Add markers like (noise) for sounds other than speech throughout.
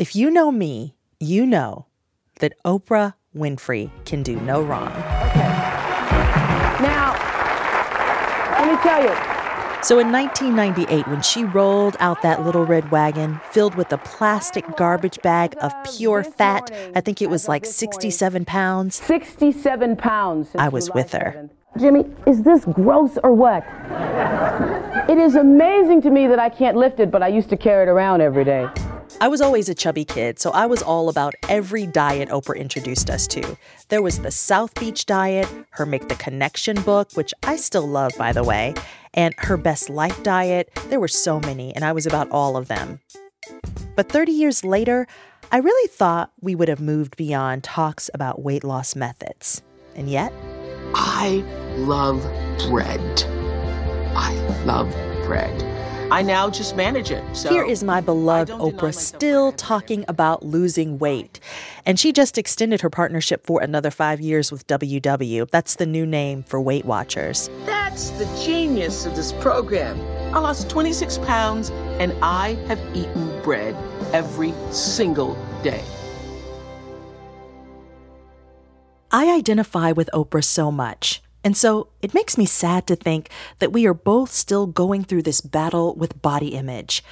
If you know me, you know that Oprah Winfrey can do no wrong. Okay. Now, let me tell you. So in 1998, when she rolled out that little red wagon filled with a plastic garbage bag of pure fat, I think it was like 67 pounds. 67 pounds. I was with her. Jimmy, is this gross or what? it is amazing to me that I can't lift it, but I used to carry it around every day. I was always a chubby kid, so I was all about every diet Oprah introduced us to. There was the South Beach diet, her Make the Connection book, which I still love, by the way, and her Best Life diet. There were so many, and I was about all of them. But 30 years later, I really thought we would have moved beyond talks about weight loss methods. And yet, I love bread. I love bread. I now just manage it. So here is my beloved Oprah still talking about losing weight. And she just extended her partnership for another five years with WW. That's the new name for Weight Watchers. That's the genius of this program. I lost 26 pounds and I have eaten bread every single day. I identify with Oprah so much. And so it makes me sad to think that we are both still going through this battle with body image.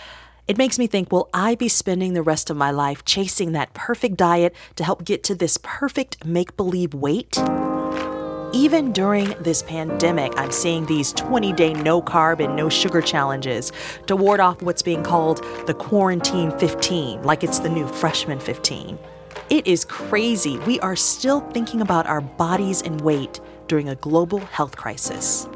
It makes me think, will I be spending the rest of my life chasing that perfect diet to help get to this perfect make believe weight? Even during this pandemic, I'm seeing these 20 day no carb and no sugar challenges to ward off what's being called the quarantine 15, like it's the new freshman 15. It is crazy. We are still thinking about our bodies and weight during a global health crisis.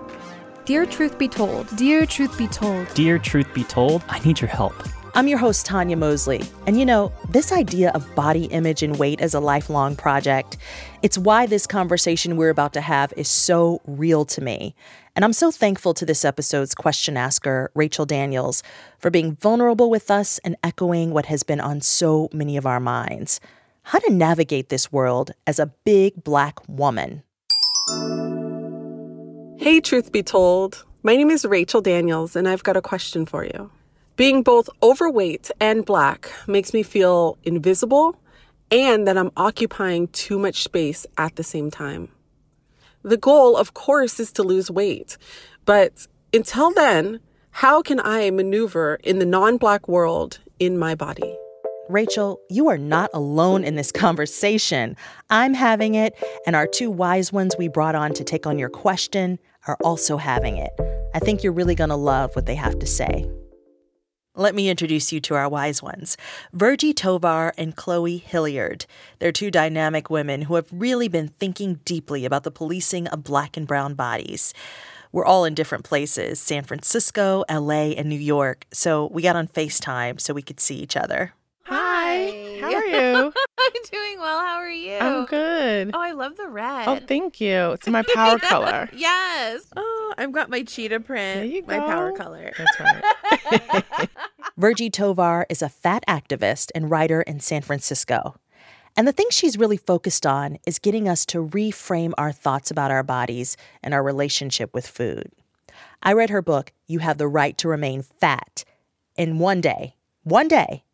Dear Truth Be Told. Dear Truth Be Told. Dear Truth Be Told, I need your help. I'm your host, Tanya Mosley. And you know, this idea of body image and weight as a lifelong project, it's why this conversation we're about to have is so real to me. And I'm so thankful to this episode's question asker, Rachel Daniels, for being vulnerable with us and echoing what has been on so many of our minds how to navigate this world as a big black woman. Hey, truth be told, my name is Rachel Daniels, and I've got a question for you. Being both overweight and black makes me feel invisible and that I'm occupying too much space at the same time. The goal, of course, is to lose weight, but until then, how can I maneuver in the non black world in my body? Rachel, you are not alone in this conversation. I'm having it, and our two wise ones we brought on to take on your question are also having it. I think you're really going to love what they have to say. Let me introduce you to our wise ones Virgie Tovar and Chloe Hilliard. They're two dynamic women who have really been thinking deeply about the policing of black and brown bodies. We're all in different places San Francisco, LA, and New York, so we got on FaceTime so we could see each other. Hi. How are (laughs) you? I'm doing well. How are you? I'm good. Oh, I love the red. Oh, thank you. It's my power (laughs) color. yes. Oh, I've got my cheetah print. There you My go. power color. That's right. (laughs) Virgie Tovar is a fat activist and writer in San Francisco. And the thing she's really focused on is getting us to reframe our thoughts about our bodies and our relationship with food. I read her book, You Have the Right to Remain Fat, in one day. One day.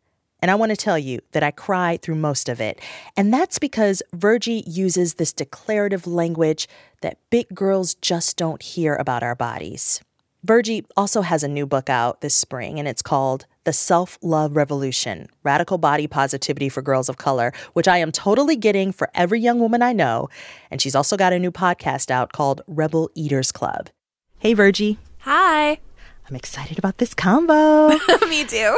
And I want to tell you that I cry through most of it. And that's because Virgie uses this declarative language that big girls just don't hear about our bodies. Virgie also has a new book out this spring, and it's called The Self Love Revolution Radical Body Positivity for Girls of Color, which I am totally getting for every young woman I know. And she's also got a new podcast out called Rebel Eaters Club. Hey, Virgie. Hi. I'm excited about this combo. (laughs) Me too.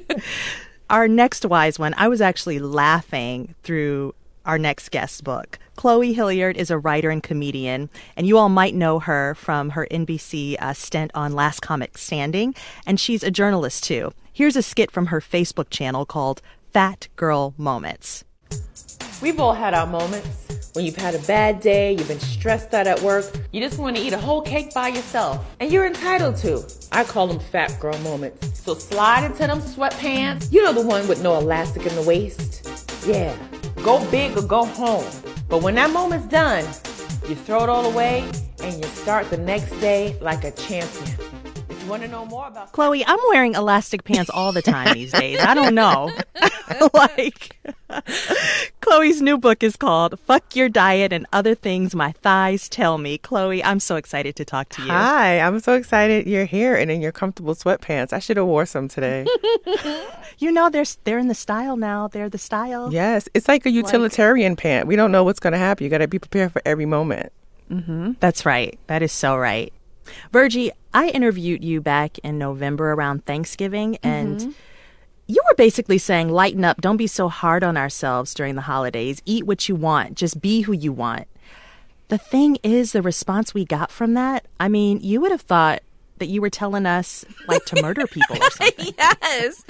(laughs) our next wise one, I was actually laughing through our next guest's book. Chloe Hilliard is a writer and comedian, and you all might know her from her NBC uh, stint on Last Comic Standing, and she's a journalist too. Here's a skit from her Facebook channel called Fat Girl Moments. We've all had our moments when you've had a bad day, you've been stressed out at work, you just want to eat a whole cake by yourself, and you're entitled to. I call them fat girl moments. So slide into them sweatpants. You know the one with no elastic in the waist? Yeah. Go big or go home. But when that moment's done, you throw it all away and you start the next day like a champion. If Want to know more about Chloe, I'm wearing elastic pants all the time these days. I don't know. (laughs) (laughs) like, Chloe's new book is called Fuck Your Diet and Other Things My Thighs Tell Me. Chloe, I'm so excited to talk to you. Hi, I'm so excited you're here and in your comfortable sweatpants. I should have wore some today. (laughs) You know, they're, they're in the style now. They're the style. yes, it's like a utilitarian pant. We don't know what's going to happen. You got to be prepared for every moment. Mm-hmm. That's right. That is so right. Virgie, I interviewed you back in November around Thanksgiving, and mm-hmm. you were basically saying, lighten up, don't be so hard on ourselves during the holidays. Eat what you want, just be who you want. The thing is, the response we got from that, I mean, you would have thought that you were telling us like to murder people or (laughs) something. yes.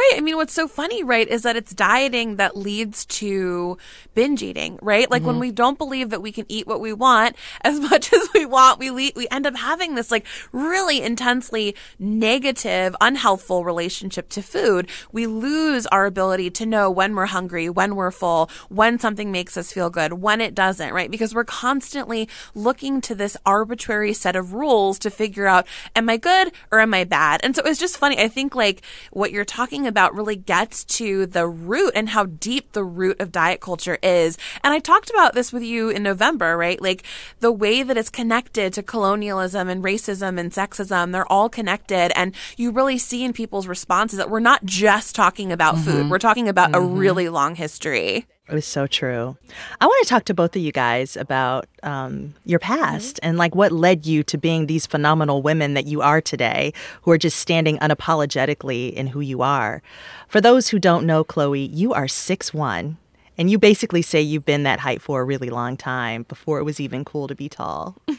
Right. I mean, what's so funny, right, is that it's dieting that leads to binge eating, right? Like when mm-hmm. we don't believe that we can eat what we want (laughs) as much as we want, we le- we end up having this like really intensely negative, unhealthful relationship to food. We lose our ability to know when we're hungry, when we're full, when something makes us feel good, when it doesn't, right? Because we're constantly looking to this arbitrary set of rules to figure out, am I good or am I bad? And so it's just funny. I think like what you're talking about really gets to the root and how deep the root of diet culture is. And I talked about this with you in November, right? Like the way that it's connected to colonialism and racism and sexism, they're all connected. And you really see in people's responses that we're not just talking about food, mm-hmm. we're talking about a mm-hmm. really long history. It was so true. I want to talk to both of you guys about um, your past and like what led you to being these phenomenal women that you are today, who are just standing unapologetically in who you are. For those who don't know, Chloe, you are six one, and you basically say you've been that height for a really long time before it was even cool to be tall. (laughs)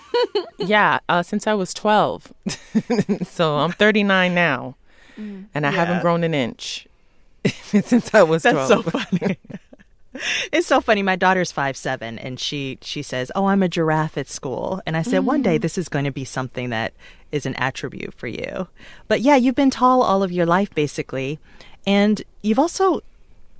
Yeah, uh, since I was 12. (laughs) so I'm 39 now. And I haven't grown an inch (laughs) since I was 12. That's so funny. (laughs) it's so funny. My daughter's five seven, and she she says, "Oh, I'm a giraffe at school." And I said, "One day mm. this is going to be something that is an attribute for you." But yeah, you've been tall all of your life, basically, and you've also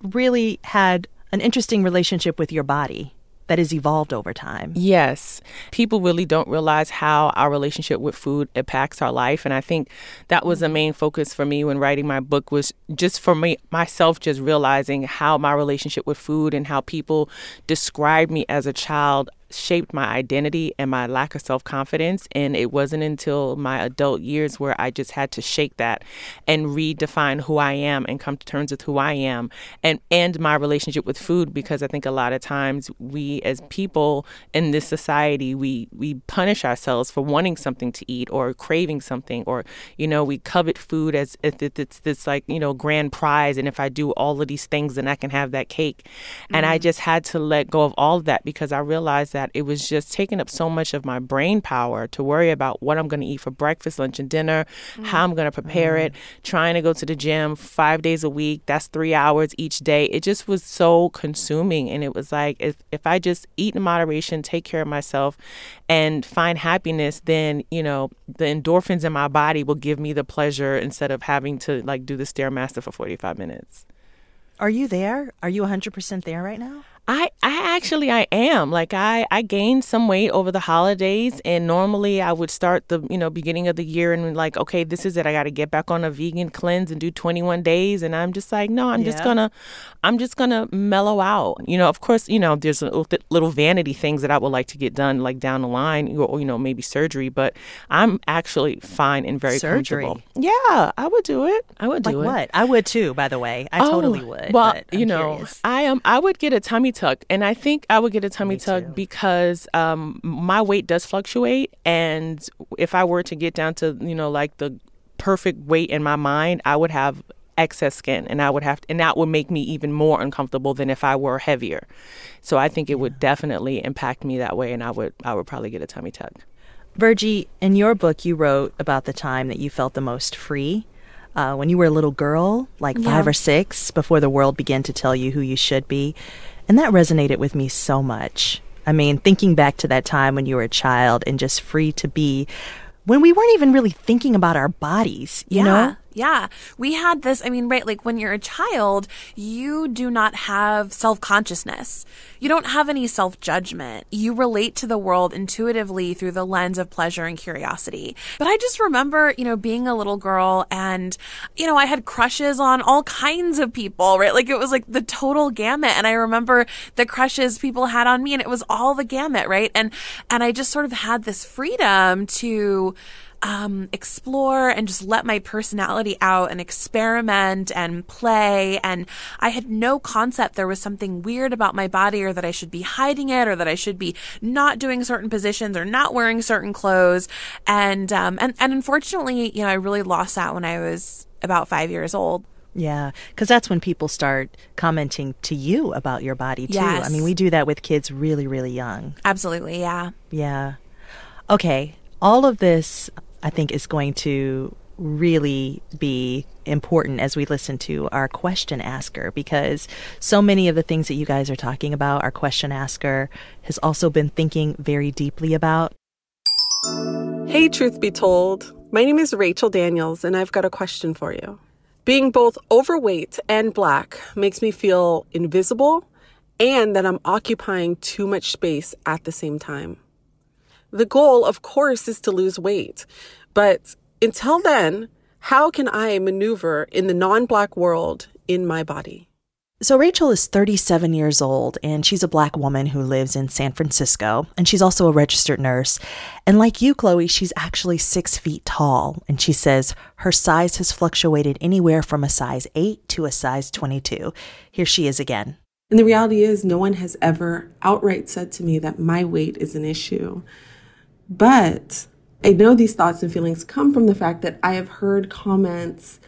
really had an interesting relationship with your body that has evolved over time. Yes. People really don't realize how our relationship with food impacts our life. And I think that was the main focus for me when writing my book was just for me myself just realizing how my relationship with food and how people described me as a child shaped my identity and my lack of self confidence. And it wasn't until my adult years where I just had to shake that and redefine who I am and come to terms with who I am and and my relationship with food because I think a lot of times we as people in this society we we punish ourselves for wanting something to eat or craving something or you know we covet food as if it's this like you know grand prize and if I do all of these things then I can have that cake and I mm-hmm. just had to let go of all of that because I realized that it was just taking up so much of my brain power to worry about what I'm going to eat for breakfast, lunch, and dinner, mm. how I'm going to prepare it, mm. trying to go to the gym five days a week. That's three hours each day. It just was so consuming. And it was like, if, if I just eat in moderation, take care of myself, and find happiness, then, you know, the endorphins in my body will give me the pleasure instead of having to like do the Stairmaster for 45 minutes. Are you there? Are you 100% there right now? I, I actually I am like I I gained some weight over the holidays and normally I would start the you know beginning of the year and like okay this is it I got to get back on a vegan cleanse and do 21 days and I'm just like no I'm just gonna I'm just gonna mellow out you know of course you know there's little, little vanity things that I would like to get done like down the line or, you know maybe surgery but I'm actually fine and very Surgery? comfortable yeah I would do it I would Like do it what? I would too, by the way. I oh, totally Oh, would. Well, but you know, curious. I am. I would get a tummy tuck, and I think I would get a tummy Me tuck too. because um, my weight does fluctuate, and if I were to get down to you know like the perfect weight in my mind, I would have excess skin and I would have and that would make me even more uncomfortable than if I were heavier. So I think it would definitely impact me that way and I would I would probably get a tummy tuck. Virgie, in your book, you wrote about the time that you felt the most free. Uh, when you were a little girl, like five or six, before the world began to tell you who you should be. And that resonated with me so much. I mean, thinking back to that time when you were a child and just free to be, when we weren't even really thinking about our bodies, you know? Yeah. We had this, I mean, right, like when you're a child, you do not have self consciousness. You don't have any self judgment. You relate to the world intuitively through the lens of pleasure and curiosity. But I just remember, you know, being a little girl and, you know, I had crushes on all kinds of people, right? Like it was like the total gamut. And I remember the crushes people had on me and it was all the gamut, right? And, and I just sort of had this freedom to, um, explore and just let my personality out and experiment and play. And I had no concept there was something weird about my body or that I should be hiding it or that I should be not doing certain positions or not wearing certain clothes. And, um, and, and unfortunately, you know, I really lost that when I was about five years old. Yeah, because that's when people start commenting to you about your body too. Yes. I mean, we do that with kids really, really young. Absolutely. Yeah. Yeah. Okay. All of this, I think, is going to really be important as we listen to our question asker because so many of the things that you guys are talking about, our question asker has also been thinking very deeply about. Hey, truth be told, my name is Rachel Daniels, and I've got a question for you. Being both overweight and black makes me feel invisible and that I'm occupying too much space at the same time. The goal, of course, is to lose weight, but until then, how can I maneuver in the non black world in my body? So, Rachel is 37 years old and she's a black woman who lives in San Francisco. And she's also a registered nurse. And like you, Chloe, she's actually six feet tall. And she says her size has fluctuated anywhere from a size 8 to a size 22. Here she is again. And the reality is, no one has ever outright said to me that my weight is an issue. But I know these thoughts and feelings come from the fact that I have heard comments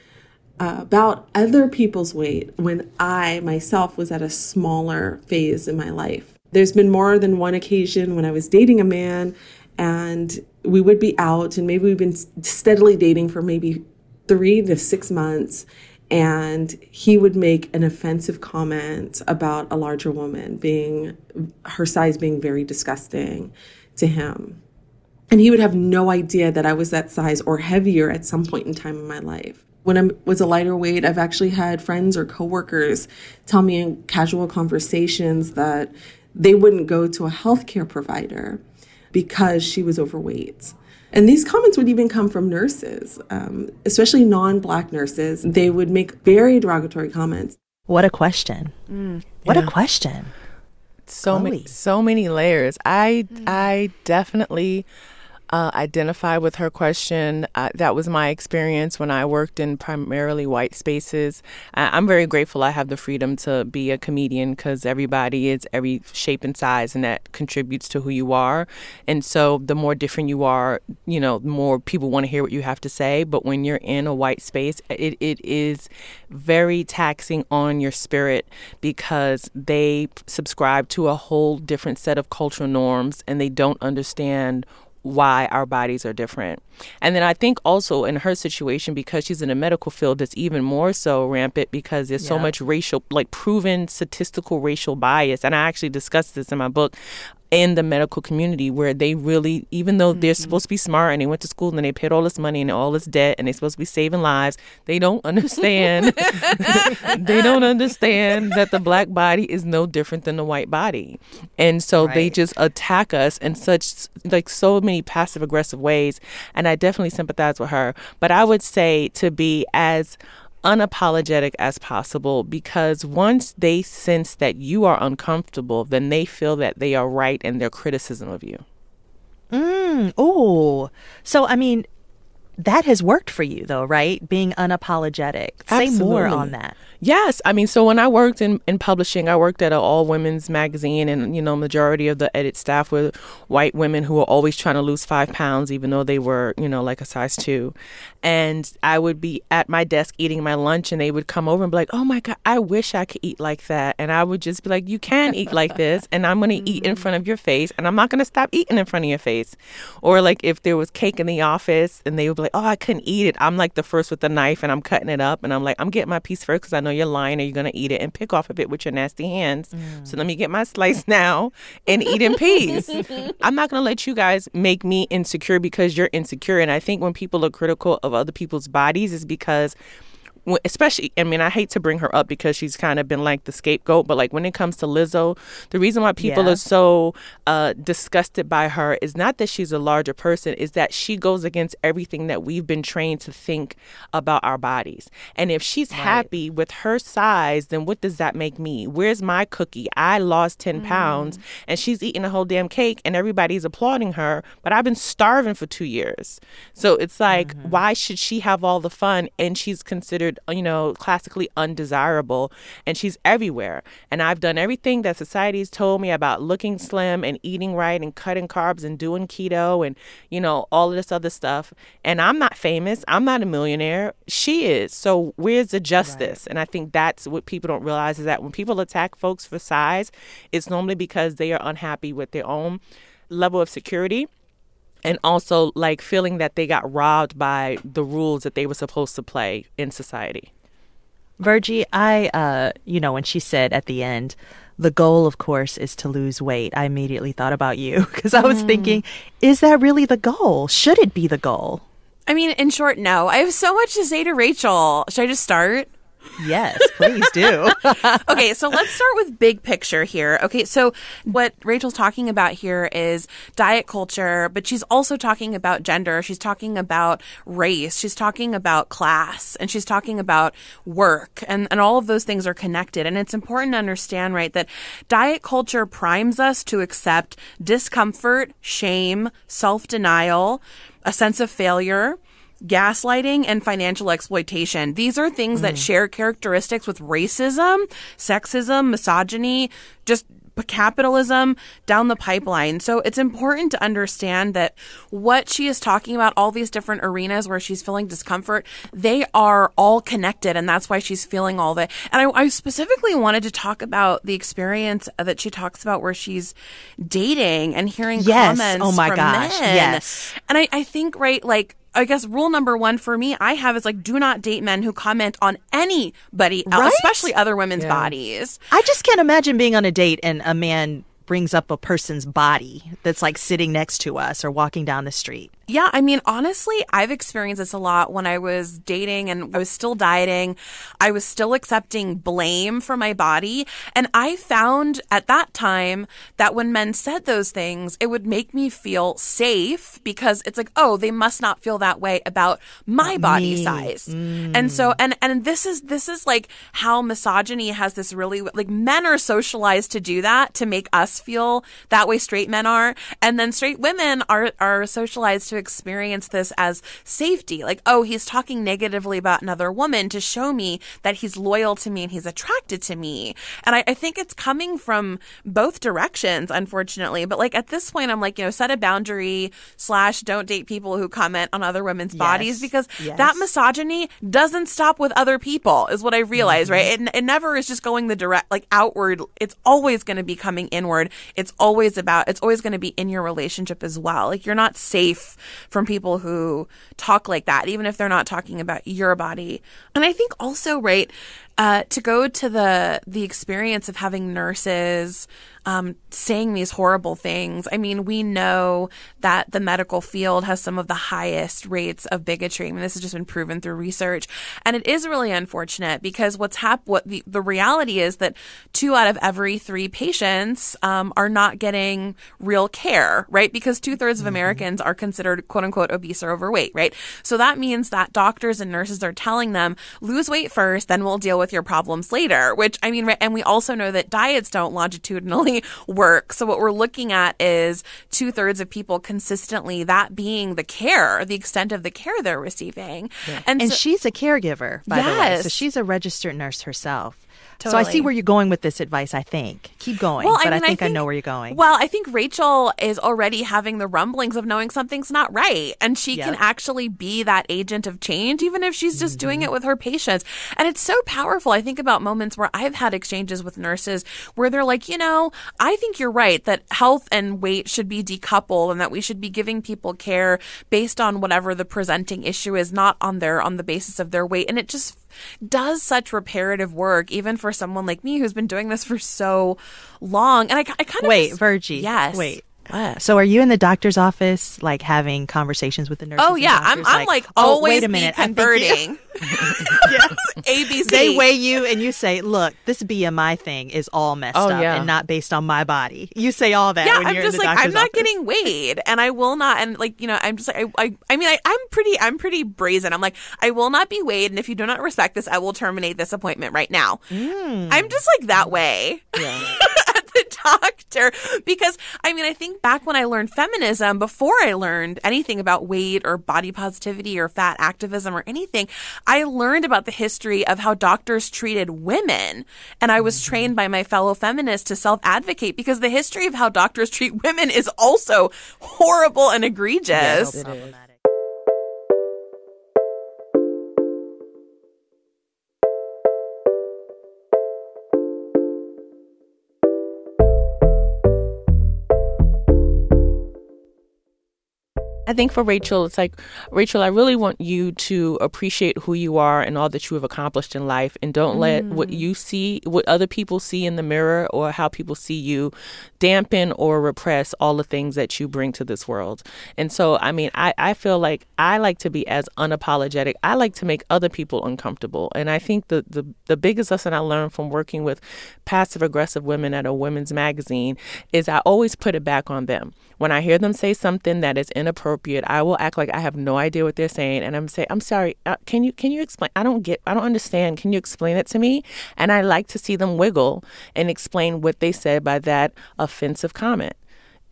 uh, about other people's weight when I myself was at a smaller phase in my life. There's been more than one occasion when I was dating a man and we would be out and maybe we've been steadily dating for maybe three to six months and he would make an offensive comment about a larger woman being her size being very disgusting to him and he would have no idea that I was that size or heavier at some point in time in my life. When I was a lighter weight, I've actually had friends or coworkers tell me in casual conversations that they wouldn't go to a healthcare provider because she was overweight. And these comments would even come from nurses, um, especially non black nurses. They would make very derogatory comments. What a question. What a question. so many so many layers i i definitely uh, identify with her question. Uh, that was my experience when I worked in primarily white spaces. I- I'm very grateful I have the freedom to be a comedian because everybody is every shape and size, and that contributes to who you are. And so, the more different you are, you know, the more people want to hear what you have to say. But when you're in a white space, it, it is very taxing on your spirit because they subscribe to a whole different set of cultural norms and they don't understand why our bodies are different. And then I think also in her situation, because she's in a medical field, it's even more so rampant because there's so much racial, like proven statistical racial bias. And I actually discussed this in my book in the medical community where they really, even though they're mm-hmm. supposed to be smart and they went to school and they paid all this money and all this debt and they're supposed to be saving lives, they don't (laughs) understand. (laughs) they don't understand that the black body is no different than the white body. And so they just attack us in such like so many passive aggressive ways and I definitely sympathize with her. But I would say to be as unapologetic as possible because once they sense that you are uncomfortable, then they feel that they are right in their criticism of you. Mm, oh, so I mean, that has worked for you though, right? Being unapologetic. Say more on that. Yes, I mean, so when I worked in, in publishing, I worked at an all women's magazine, and you know, majority of the edit staff were white women who were always trying to lose five pounds, even though they were, you know, like a size two. And I would be at my desk eating my lunch, and they would come over and be like, "Oh my god, I wish I could eat like that." And I would just be like, "You can eat like this, (laughs) and I'm gonna eat in mm-hmm. front of your face, and I'm not gonna stop eating in front of your face." Or like if there was cake in the office, and they would like, oh, I couldn't eat it. I'm like the first with the knife and I'm cutting it up and I'm like, I'm getting my piece first because I know you're lying or you're going to eat it and pick off of it with your nasty hands. Mm. So let me get my slice now and eat in peace. (laughs) I'm not going to let you guys make me insecure because you're insecure. And I think when people are critical of other people's bodies is because especially I mean I hate to bring her up because she's kind of been like the scapegoat but like when it comes to Lizzo the reason why people yeah. are so uh, disgusted by her is not that she's a larger person is that she goes against everything that we've been trained to think about our bodies and if she's right. happy with her size then what does that make me where's my cookie I lost 10 mm. pounds and she's eating a whole damn cake and everybody's applauding her but I've been starving for 2 years so it's like mm-hmm. why should she have all the fun and she's considered considered, you know, classically undesirable, and she's everywhere. And I've done everything that society's told me about looking slim and eating right and cutting carbs and doing keto and, you know, all of this other stuff. And I'm not famous. I'm not a millionaire. She is. So where's the justice? Right. And I think that's what people don't realize is that when people attack folks for size, it's normally because they are unhappy with their own level of security and also like feeling that they got robbed by the rules that they were supposed to play in society. Virgie, I, uh, you know, when she said at the end, the goal, of course, is to lose weight, I immediately thought about you (laughs) because I was mm. thinking, is that really the goal? Should it be the goal? I mean, in short, no. I have so much to say to Rachel. Should I just start? Yes, please do. (laughs) okay, so let's start with big picture here. Okay, so what Rachel's talking about here is diet culture, but she's also talking about gender. She's talking about race. She's talking about class and she's talking about work and, and all of those things are connected. And it's important to understand, right, that diet culture primes us to accept discomfort, shame, self denial, a sense of failure gaslighting and financial exploitation. These are things mm. that share characteristics with racism, sexism, misogyny, just capitalism down the pipeline. So it's important to understand that what she is talking about, all these different arenas where she's feeling discomfort, they are all connected. And that's why she's feeling all that. And I, I specifically wanted to talk about the experience that she talks about where she's dating and hearing yes. comments oh my from gosh. men. Yes. And I, I think, right, like, I guess rule number one for me, I have is like, do not date men who comment on anybody, right? especially other women's yeah. bodies. I just can't imagine being on a date and a man brings up a person's body that's like sitting next to us or walking down the street. Yeah, I mean, honestly, I've experienced this a lot when I was dating and I was still dieting. I was still accepting blame for my body. And I found at that time that when men said those things, it would make me feel safe because it's like, oh, they must not feel that way about my body me. size. Mm. And so, and, and this is, this is like how misogyny has this really, like men are socialized to do that to make us feel that way straight men are. And then straight women are, are socialized to experience this as safety. Like, oh, he's talking negatively about another woman to show me that he's loyal to me and he's attracted to me. And I, I think it's coming from both directions, unfortunately. But like at this point, I'm like, you know, set a boundary slash don't date people who comment on other women's yes. bodies because yes. that misogyny doesn't stop with other people, is what I realize, mm-hmm. right? It, it never is just going the direct, like outward. It's always going to be coming inward. It's always about, it's always going to be in your relationship as well. Like you're not safe from people who talk like that, even if they're not talking about your body. And I think also, right, uh, to go to the the experience of having nurses um, saying these horrible things. I mean, we know that the medical field has some of the highest rates of bigotry. I mean, this has just been proven through research, and it is really unfortunate because what's hap- what the, the reality is that two out of every three patients um, are not getting real care, right? Because two thirds of mm-hmm. Americans are considered quote unquote obese or overweight, right? So that means that doctors and nurses are telling them lose weight first, then we'll deal with your problems later, which I mean, and we also know that diets don't longitudinally (laughs) work. So what we're looking at is two thirds of people consistently that being the care, the extent of the care they're receiving. Yeah. And, and so, she's a caregiver, by yes. the way. So she's a registered nurse herself. So I see where you're going with this advice, I think. Keep going. Well, but I mean, I think I, know where you're going. Well, I think Rachel is already having the rumblings of knowing something's not right. And she can actually be that agent of change, even if she's just doing Mm-hmm. it with her patients. And it's so powerful. I think about moments where I've had exchanges with nurses where they're like, you know, I think you're right that health and weight should be decoupled and that we should be giving people care based on whatever the presenting issue is, not on their on the basis of their weight. And it just does such reparative work, even for someone like me who's been doing this for so long. And I, I kind of Wait, Virgie. Yes. Wait. So are you in the doctor's office, like having conversations with the nurses? Oh yeah, I'm I'm like, oh, always wait a minute, (laughs) converting. ABC. (laughs) They weigh you and you say, "Look, this BMI thing is all messed Oh, up yeah. and not based on my body." You say all that yeah, when I'm you're just in the like I'm not office. getting weighed, and I will not. And like you know, I'm just like I, I, I mean, I, I'm pretty, I'm pretty brazen. I'm like, I will not be weighed, and if you do not respect this, I will terminate this appointment right now. Mm. I'm just like that way. the (laughs) doctor. Because I mean I think back when I learned feminism before I learned anything about weight or body positivity or fat activism or anything I learned about the history of how doctors treated women. And I was trained by my fellow feminists to self advocate because the history of how doctors treat women is also horrible and egregious. I think for Rachel, it's like, Rachel, I really want you to appreciate who you are and all that you have accomplished in life. And don't let what mm. you see, what other people see in the mirror or how people see you dampen or repress all the things that you bring to this world. And so, I mean, I, I feel like I like to be as unapologetic. I like to make other people uncomfortable. And I think the, the, the biggest lesson I learned from working with passive aggressive women at a women's magazine is I always put it back on them. When I hear them say something that is inappropriate, I will act like I have no idea what they're saying, and I'm say, "I'm sorry. Uh, can you can you explain? I don't get. I don't understand. Can you explain it to me?" And I like to see them wiggle and explain what they said by that offensive comment,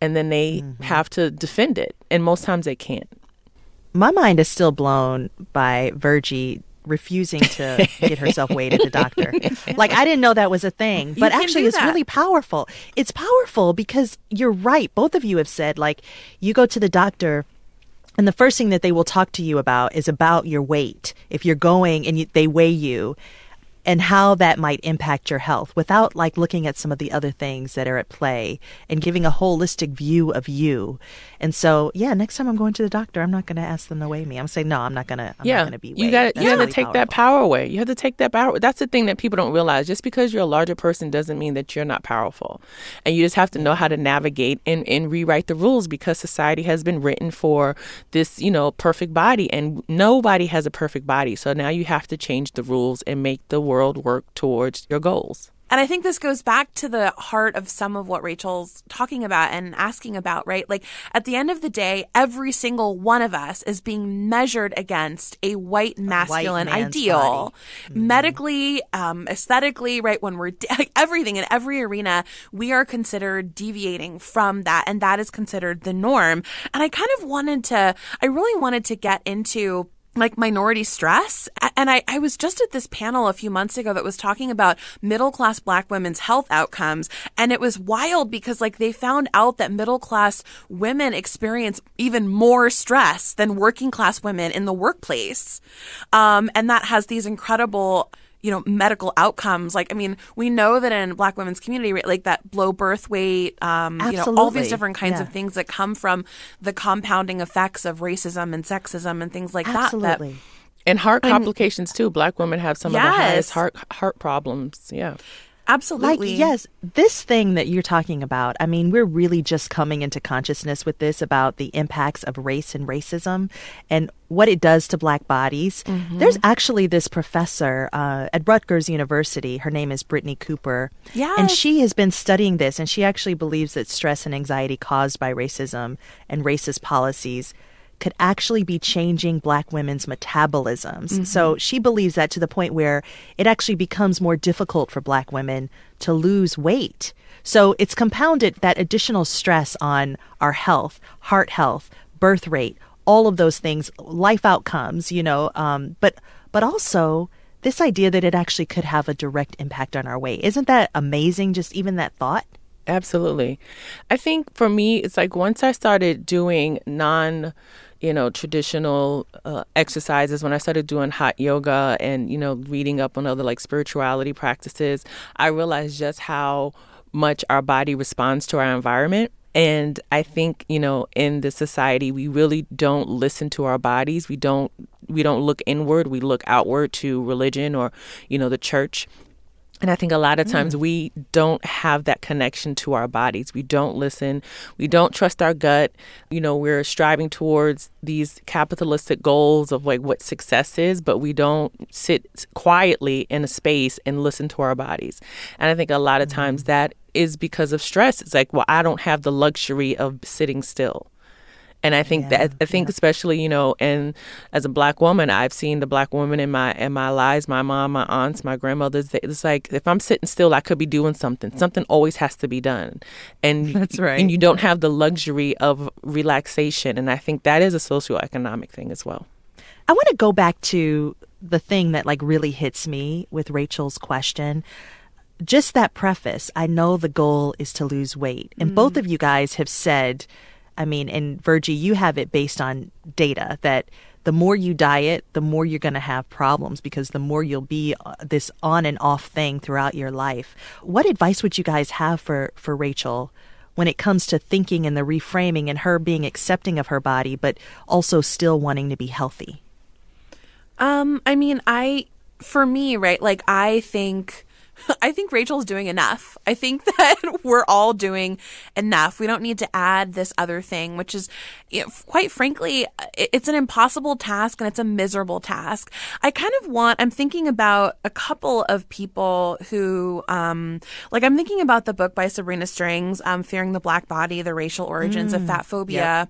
and then they have to defend it, and most times they can't. My mind is still blown by Virgie refusing to (laughs) get herself weighed at the doctor. (laughs) Like I didn't know that was a thing, but actually it's really powerful. It's powerful because you're right. Both of you have said like you go to the doctor and the first thing that they will talk to you about is about your weight. If you're going and you, they weigh you and how that might impact your health without like looking at some of the other things that are at play and giving a holistic view of you. And so, yeah, next time I'm going to the doctor, I'm not going to ask them to weigh me. I'm saying, no, I'm not going to, I'm not yeah, going to be weighed. you got you have really to take powerful. that power away. You have to take that power. That's the thing that people don't realize. Just because you're a larger person doesn't mean that you're not powerful, and you just have to know how to navigate and, and rewrite the rules because society has been written for this, you know, perfect body, and nobody has a perfect body. So now you have to change the rules and make the world work towards your goals. And I think this goes back to the heart of some of what Rachel's talking about and asking about, right? Like at the end of the day, every single one of us is being measured against a white masculine man's ideal. Medically, um, aesthetically, right? When we're like everything in every arena, we are considered deviating from that. And that is considered the norm. And I kind of wanted to, I really wanted to get into like minority stress. And I, I was just at this panel a few months ago that was talking about middle class black women's health outcomes. And it was wild because like they found out that middle class women experience even more stress than working class women in the workplace. Um, and that has these incredible you know medical outcomes like i mean we know that in black women's community right, like that low birth weight um you know all these different kinds of things that come from the compounding effects of racism and sexism and things like that Absolutely. that And heart complications too. Black women have some of the highest heart heart problems. Yeah. Absolutely Like, yes, this thing that you're talking about, I mean, we're really just coming into consciousness with this about the impacts of race and racism and what it does to black bodies. Mm-hmm. There's actually this professor uh, at Rutgers University. Her name is Brittney Cooper. Yeah. And she has been studying this, and she actually believes that stress and anxiety caused by racism and racist policies could actually be changing black women's metabolisms. So she believes that to the point where it actually becomes more difficult for black women to lose weight. So it's compounded that additional stress on our health, heart health, birth rate, all of those things, life outcomes, you know, um, but but also this idea that it actually could have a direct impact on our weight. Isn't that amazing? Just even that thought? Absolutely. I think for me, it's like once I started doing non you know, traditional uh, exercises, when I started doing hot yoga and, you know, reading up on other like spirituality practices, I realized just how much our body responds to our environment. And I think, you know, in this society, we really don't listen to our bodies. We don't we don't look inward. We look outward to religion or, you know, the church. And I think a lot of times mm. we don't have that connection to our bodies. We don't listen. We don't trust our gut. You know, we're striving towards these capitalistic goals of like what success is, but we don't sit quietly in a space and listen to our bodies. And I think a lot of times mm. that is because of stress. It's like, well, I don't have the luxury of sitting still. And I think yeah, that I think yeah. especially you know, and as a black woman, I've seen the black woman in my in my lives, my mom, my aunts, my grandmothers. It's like if I'm sitting still, I could be doing something. Something always has to be done, and (laughs) that's right. And you don't have the luxury of relaxation, and I think that is a socioeconomic thing as well. I want to go back to the thing that like really hits me with Rachel's question just that preface, I know the goal is to lose weight. And mm. both of you guys have said I mean, and Virgie, you have it based on data that the more you diet, the more you're going to have problems because the more you'll be uh, this on and off thing throughout your life. What advice would you guys have for for Rachel when it comes to thinking and the reframing and her being accepting of her body but also still wanting to be healthy? Um, I mean, I for me, right? Like I think (laughs) I think Rachel's doing enough. I think (laughs) that we're all doing enough. We don't need to add this other thing, which is, you know, quite frankly, it's an impossible task and it's a miserable task. I kind of want, I'm thinking about a couple of people who, um, like I'm thinking about the book by Sabrina Strings, um, Fearing the Black Body, The Racial Origins mm, of Fat Phobia. Yep.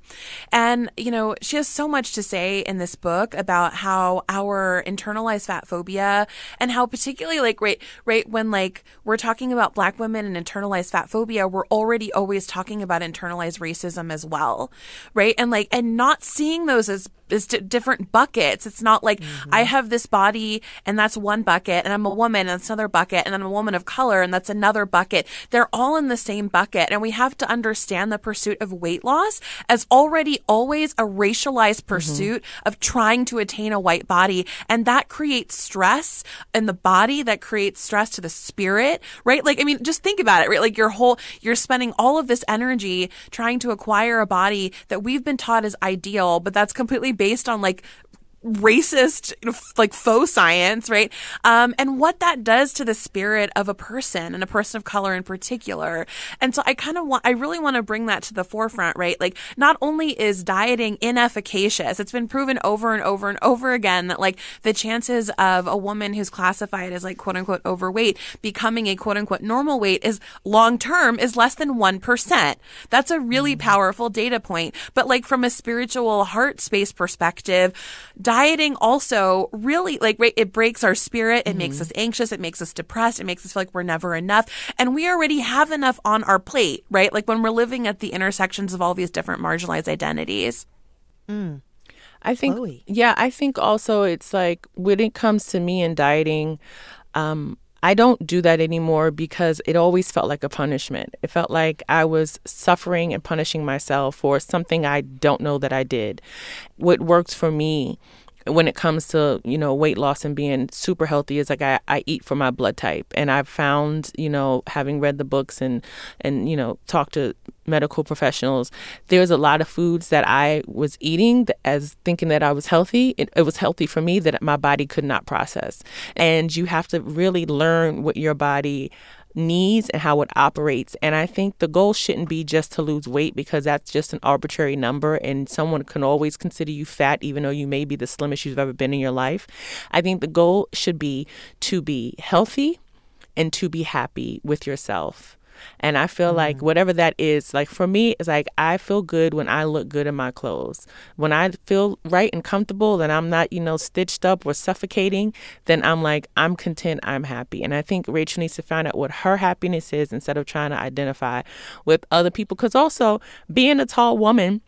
And, you know, she has so much to say in this book about how our internalized fat phobia and how particularly like, right, right, when like we're talking about black women and internalized fat phobia, we're already always talking about internalized racism as well. Right. And like, and not seeing those as is different buckets. It's not like mm-hmm. I have this body and that's one bucket and I'm a woman and that's another bucket and I'm a woman of color and that's another bucket. They're all in the same bucket. And we have to understand the pursuit of weight loss as already always a racialized mm-hmm. pursuit mm-hmm. of trying to attain a white body. And that creates stress in the body that creates stress to the spirit, right? Like, I mean, just think about it, right? Like your whole, you're spending all of this energy trying to acquire a body that we've been taught is ideal, but that's completely based on like racist like faux science right? Um, and what that does to the spirit of a person and a person of color in particular. And so i kind of want i really want to bring that to the forefront right? Like not only is dieting inefficacious it's been proven over and over and over again that like the chances of a woman who's classified as like quote unquote overweight becoming a quote unquote normal weight is long term is less than 1% that's a really mm. powerful data point. But like from a spiritual heart space perspective dieting also really like it breaks our spirit. It mm-hmm. makes us anxious. It makes us depressed. It makes us feel like we're never enough. And we already have enough on our plate, right? Like when we're living at the intersections of all these different marginalized identities. Mm. I think, Chloe. yeah, I think also it's like when it comes to me and dieting, um, I don't do that anymore because it always felt like a punishment. It felt like I was suffering and punishing myself for something I don't know that I did. What works for me when it comes to you know weight loss and being super healthy is like I, I eat for my blood type. And i've found you know having read the books and and you know talked to medical professionals there's a lot of foods that i was eating as thinking that i was healthy. It, it was healthy for me that my body could not process. And you have to really learn what your body needs and how it operates. And I think the goal shouldn't be just to lose weight because that's just an arbitrary number and someone can always consider you fat even though you may be the slimmest you've ever been in your life. I think the goal should be to be healthy and to be happy with yourself. And I feel mm like whatever that is, like for me, it's like I feel good when I look good in my clothes. When I feel right and comfortable and I'm not, you know, stitched up or suffocating, then I'm like, I'm content, I'm happy. And I think Rachel needs to find out what her happiness is instead of trying to identify with other people. Because also, being a tall woman,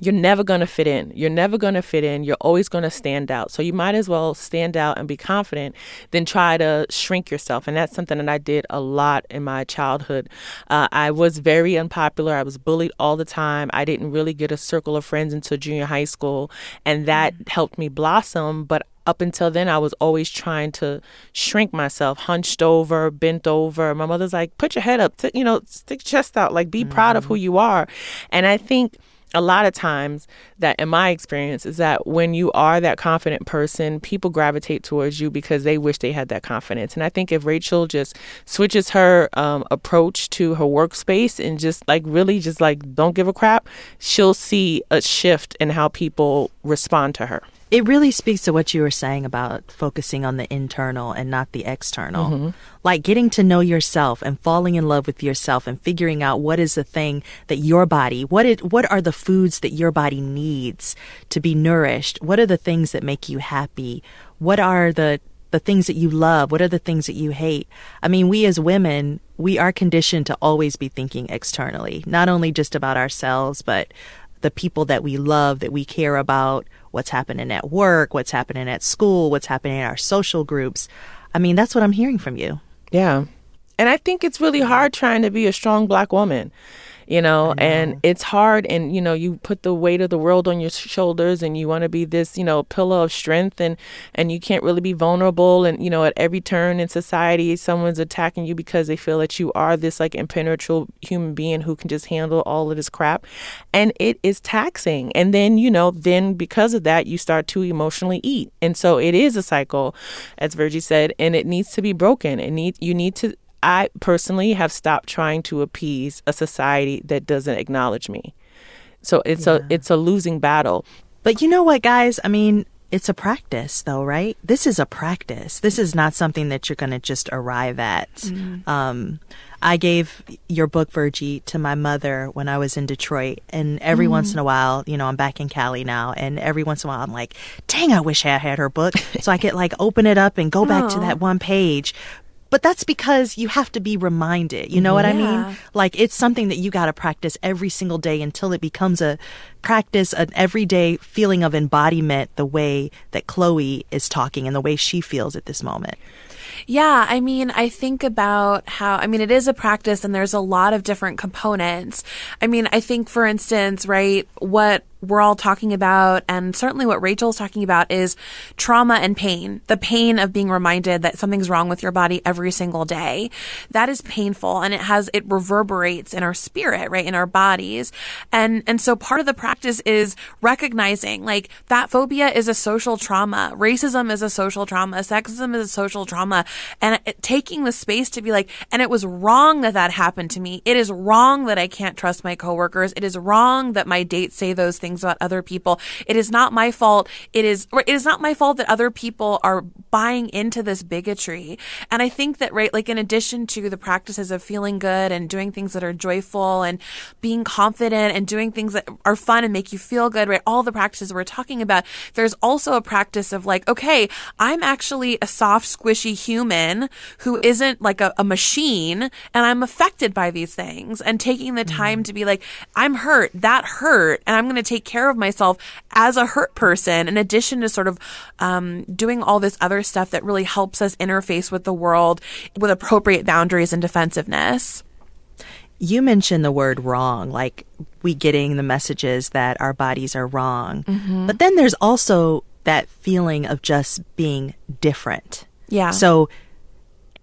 you're never going to fit in. You're never going to fit in. You're always going to stand out. So you might as well stand out and be confident than try to shrink yourself. And that's something that I did a lot in my childhood. Uh, I was very unpopular. I was bullied all the time. I didn't really get a circle of friends until junior high school. And that mm. helped me blossom. But up until then, I was always trying to shrink myself, hunched over, bent over. My mother's like, put your head up, t- you know, stick your chest out, like be mm. proud of who mm. you are. And I think a lot of times that in my experience is that when you are that confident person people gravitate towards you because they wish they had that confidence. And i think if rachel just switches her um, approach to her workspace and just like really just like don't give a crap she'll see a shift in how people respond to her it really speaks to what you were saying about focusing on the internal and not the external. Mm-hmm. Like getting to know yourself and falling in love with yourself and figuring out what is the thing that your body, what it, what are the foods that your body needs to be nourished? What are the things that make you happy? What are the the things that you love? What are the things that you hate? I mean, we as women, we are conditioned to always be thinking externally, not only just about ourselves, but the people that we love, that we care about, what's happening at work, what's happening at school, what's happening in our social groups. I mean, that's what I'm hearing from you. Yeah. And I think it's really hard trying to be a strong black woman you know, know, and it's hard and you know you put the weight of the world on your shoulders and you want to be this you know pillar of strength and and you can't really be vulnerable and you know at every turn in society someone's attacking you because they feel that you are this like impenetrable human being who can just handle all of this crap and it is taxing. And then you know then because of that you start to emotionally eat. And so it is a cycle as Virgie said and it needs to be broken. And need you need to I personally have stopped trying to appease a society that doesn't acknowledge me. So it's yeah. a it's a losing battle. But you know what, guys? I mean, it's a practice, though, right? This is a practice. This is not something that you're going to just arrive at. Mm-hmm. Um, I gave your book, Virgie, to my mother when I was in Detroit. And every mm. once in a while, you know, I'm back in Cali now. And every once in a while, I'm like, dang, I wish I had her book. (laughs) so I could like open it up and go back to that one page but that's because you have to be reminded. You know what I mean? Like it's something that you got to practice every single day until it becomes a practice, an everyday feeling of embodiment, the way that Chloe is talking and the way she feels at this moment. Yeah, I mean, I think about how, I mean, it is a practice and there's a lot of different components. I mean, I think, for instance, right, what we're all talking about, and certainly what Rachel's talking about, is trauma and pain. The pain of being reminded that something's wrong with your body every single day. That is painful and it has, it reverberates in our spirit, right? In our bodies. And, and so part of the practice is recognizing like that phobia is a social trauma. Racism is a social trauma. Sexism is a social trauma. And it, taking the space to be like, and it was wrong that that happened to me. It is wrong that I can't trust my coworkers. It is wrong that my dates say those things things about other people. It is not my fault. It is, it is not my fault that other people are buying into this bigotry. And I think that, right, like in addition to the practices of feeling good and doing things that are joyful and being confident and doing things that are fun and make you feel good, right? All the practices we're talking about, there's also a practice of like, okay, I'm actually a soft, squishy human who isn't like a, a machine and I'm affected by these things and taking the time mm. to be like, I'm hurt, that hurt, and I'm going to take take care of myself as a hurt person, in addition to sort of um, doing all this other stuff that really helps us interface with the world with appropriate boundaries and defensiveness. You mentioned the word wrong, like we getting the messages that our bodies are wrong. Mm-hmm. But then there's also that feeling of just being different. Yeah. So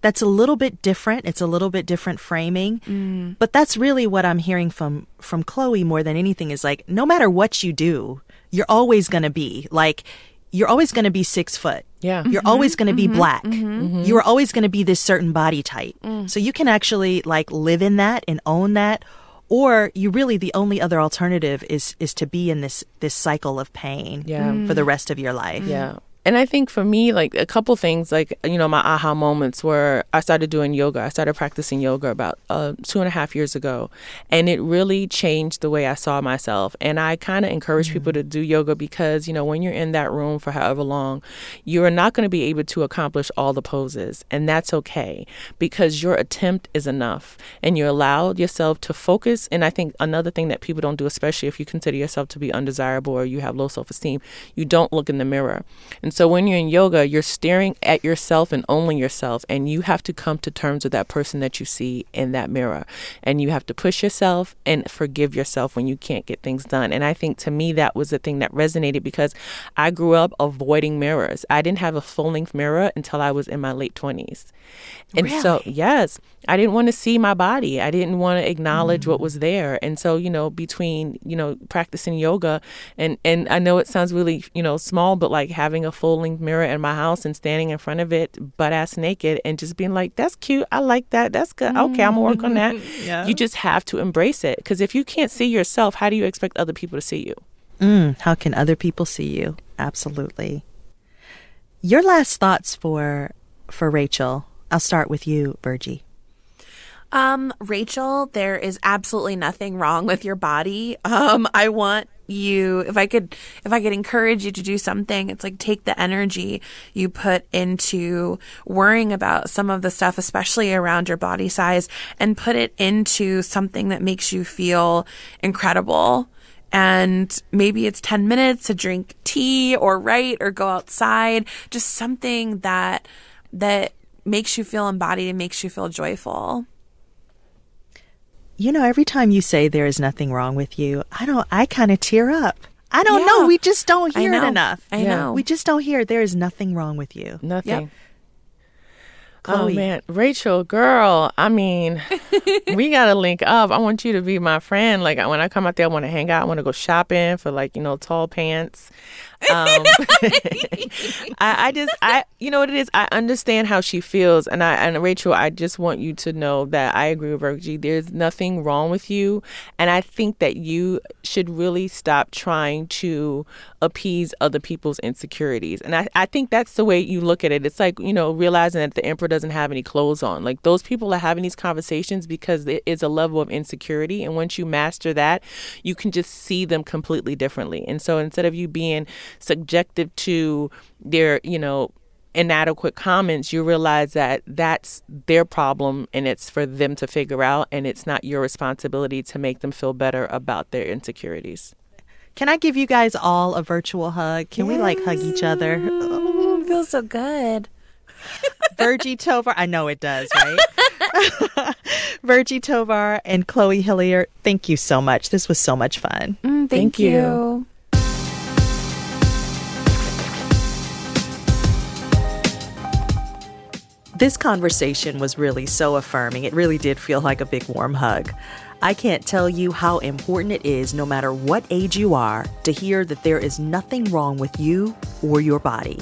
that's a little bit different. It's a little bit different framing. Mm. But that's really what I'm hearing from from Chloe more than anything is like no matter what you do, you're always going to be like you're always going to be 6 foot. Yeah. You're mm-hmm, always going to mm-hmm, be black. Mm-hmm. You're always going to be this certain body type. Mm. So you can actually like live in that and own that or you really the only other alternative is is to be in this this cycle of pain yeah. for the rest of your life. Yeah. And I think for me, like a couple things, like, you know, my aha moments were I started doing yoga. I started practicing yoga about uh, two and a half years ago. And it really changed the way I saw myself. And I kind of encourage mm-hmm. people to do yoga because, you know, when you're in that room for however long, you're not going to be able to accomplish all the poses. And that's okay because your attempt is enough. And you allowed yourself to focus. And I think another thing that people don't do, especially if you consider yourself to be undesirable or you have low self esteem, you don't look in the mirror. And so when you're in yoga, you're staring at yourself and only yourself, and you have to come to terms with that person that you see in that mirror. And you have to push yourself and forgive yourself when you can't get things done. And I think to me, that was the thing that resonated because I grew up avoiding mirrors. I didn't have a full length mirror until I was in my late 20s. And really? so, yes, I didn't want to see my body. I didn't want to acknowledge mm. what was there. And so, you know, between, you know, practicing yoga and and I know it sounds really, you know, small, but like having a full-length mirror in my house and standing in front of it butt ass naked and just being like, "That's cute. I like that. That's good. Okay, I'm going to work on that." (laughs) yeah. You just have to embrace it because if you can't see yourself, how do you expect other people to see you? Mm, how can other people see you? Absolutely. Your last thoughts for for Rachel. I'll start with you, Virgie. Um, Rachel, there is absolutely nothing wrong with your body. Um, I want you if I could if I could encourage you to do something, it's like take the energy you put into worrying about some of the stuff, especially around your body size, and put it into something that makes you feel incredible. And maybe it's 10 minutes to drink tea or write or go outside, just something that that makes you feel embodied and makes you feel joyful. You know, every time you say there is nothing wrong with you, I don't, I kind of tear up. I don't yeah. know. We just don't hear it enough. I know. We just don't hear there is nothing wrong with you. Nothing. Yep. Oh, Chloe. Oh man, Rachel, girl. I mean, (laughs) we gotta link up. I want you to be my friend. Like when I come out there, I want to hang out. I want to go shopping for like you know tall pants. Um, (laughs) (laughs) I, I, just, I, you know what it is. I understand how she feels, and I, and Rachel, I just want you to know that I agree with Virgie. There's nothing wrong with you, and I think that you should really stop trying to appease other people's insecurities. And I, I think that's the way you look at it. It's like you know realizing that the emperor doesn't have any clothes on. Like those people are having these conversations because it is a level of insecurity, and once you master that, you can just see them completely differently. And so instead of you being subjective to their, you know, inadequate comments, you realize that that's their problem and it's for them to figure out, and it's not your responsibility to make them feel better about their insecurities. Can I give you guys all a virtual hug? Can yes. we like hug each other? Oh, feels so good. (laughs) Virgie Tovar, I know it does, right? (laughs) Virgie Tovar and Chloe Hilliard, thank you so much. This was so much fun. Mm, thank, thank, you. you. This conversation was really so affirming. It really did feel like a big warm hug. I can't tell you how important it is, no matter what age you are, to hear that there is nothing wrong with you or your body.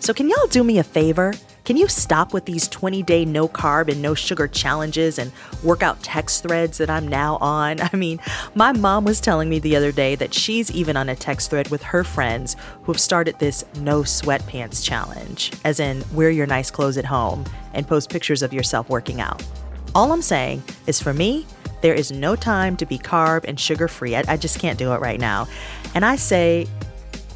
So, can y'all do me a favor? Can you stop with these 20 day no carb and no sugar challenges and workout text threads that I'm now on? (laughs) I mean, my mom was telling me the other day that she's even on a text thread with her friends who have started this no sweatpants challenge, as in wear your nice clothes at home and post pictures of yourself working out. All I'm saying is for me, there is no time to be carb and sugar free. I, I just can't do it right now. And I say,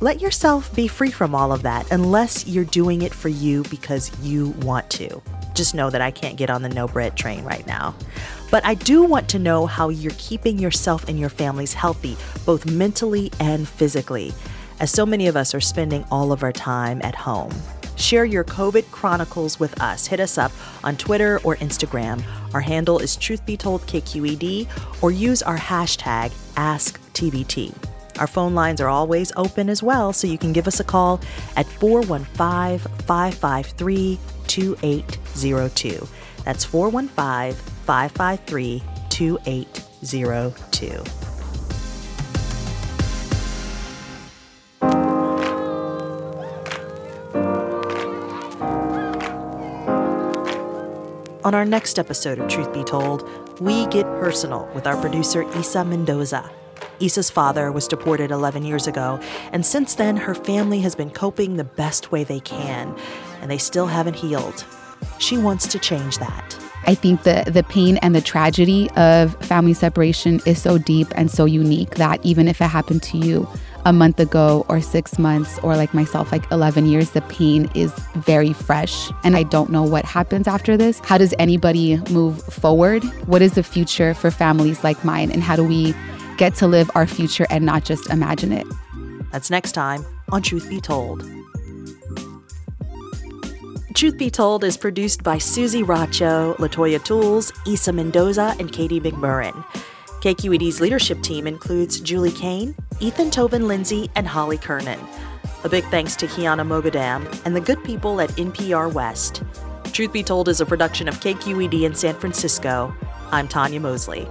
let yourself be free from all of that unless you're doing it for you because you want to. Just know that I can't get on the no bread train right now. But I do want to know how you're keeping yourself and your families healthy, both mentally and physically, as so many of us are spending all of our time at home. Share your COVID chronicles with us. Hit us up on Twitter or Instagram. Our handle is Truth Be Told KQED, or use our hashtag AskTBT. Our phone lines are always open as well, so you can give us a call at 415 553 2802. That's 415 553 2802. On our next episode of Truth Be Told, we get personal with our producer Isa Mendoza. Issa's father was deported 11 years ago, and since then, her family has been coping the best way they can, and they still haven't healed. She wants to change that. I think the the pain and the tragedy of family separation is so deep and so unique that even if it happened to you a month ago or 6 months or like myself like 11 years the pain is very fresh and I don't know what happens after this. How does anybody move forward? What is the future for families like mine and how do we get to live our future and not just imagine it? That's next time on Truth Be Told. Truth Be Told is produced by Susie Racho, Latoya Tools, Issa Mendoza, and Katie McMurran. KQED's leadership team includes Julie Caine, Ethan Toven-Lindsey, and Holly Kernan. A big thanks to Kiana Mogadam and the good people at NPR West. Truth Be Told is a production of KQED in San Francisco. I'm Tonya Mosley.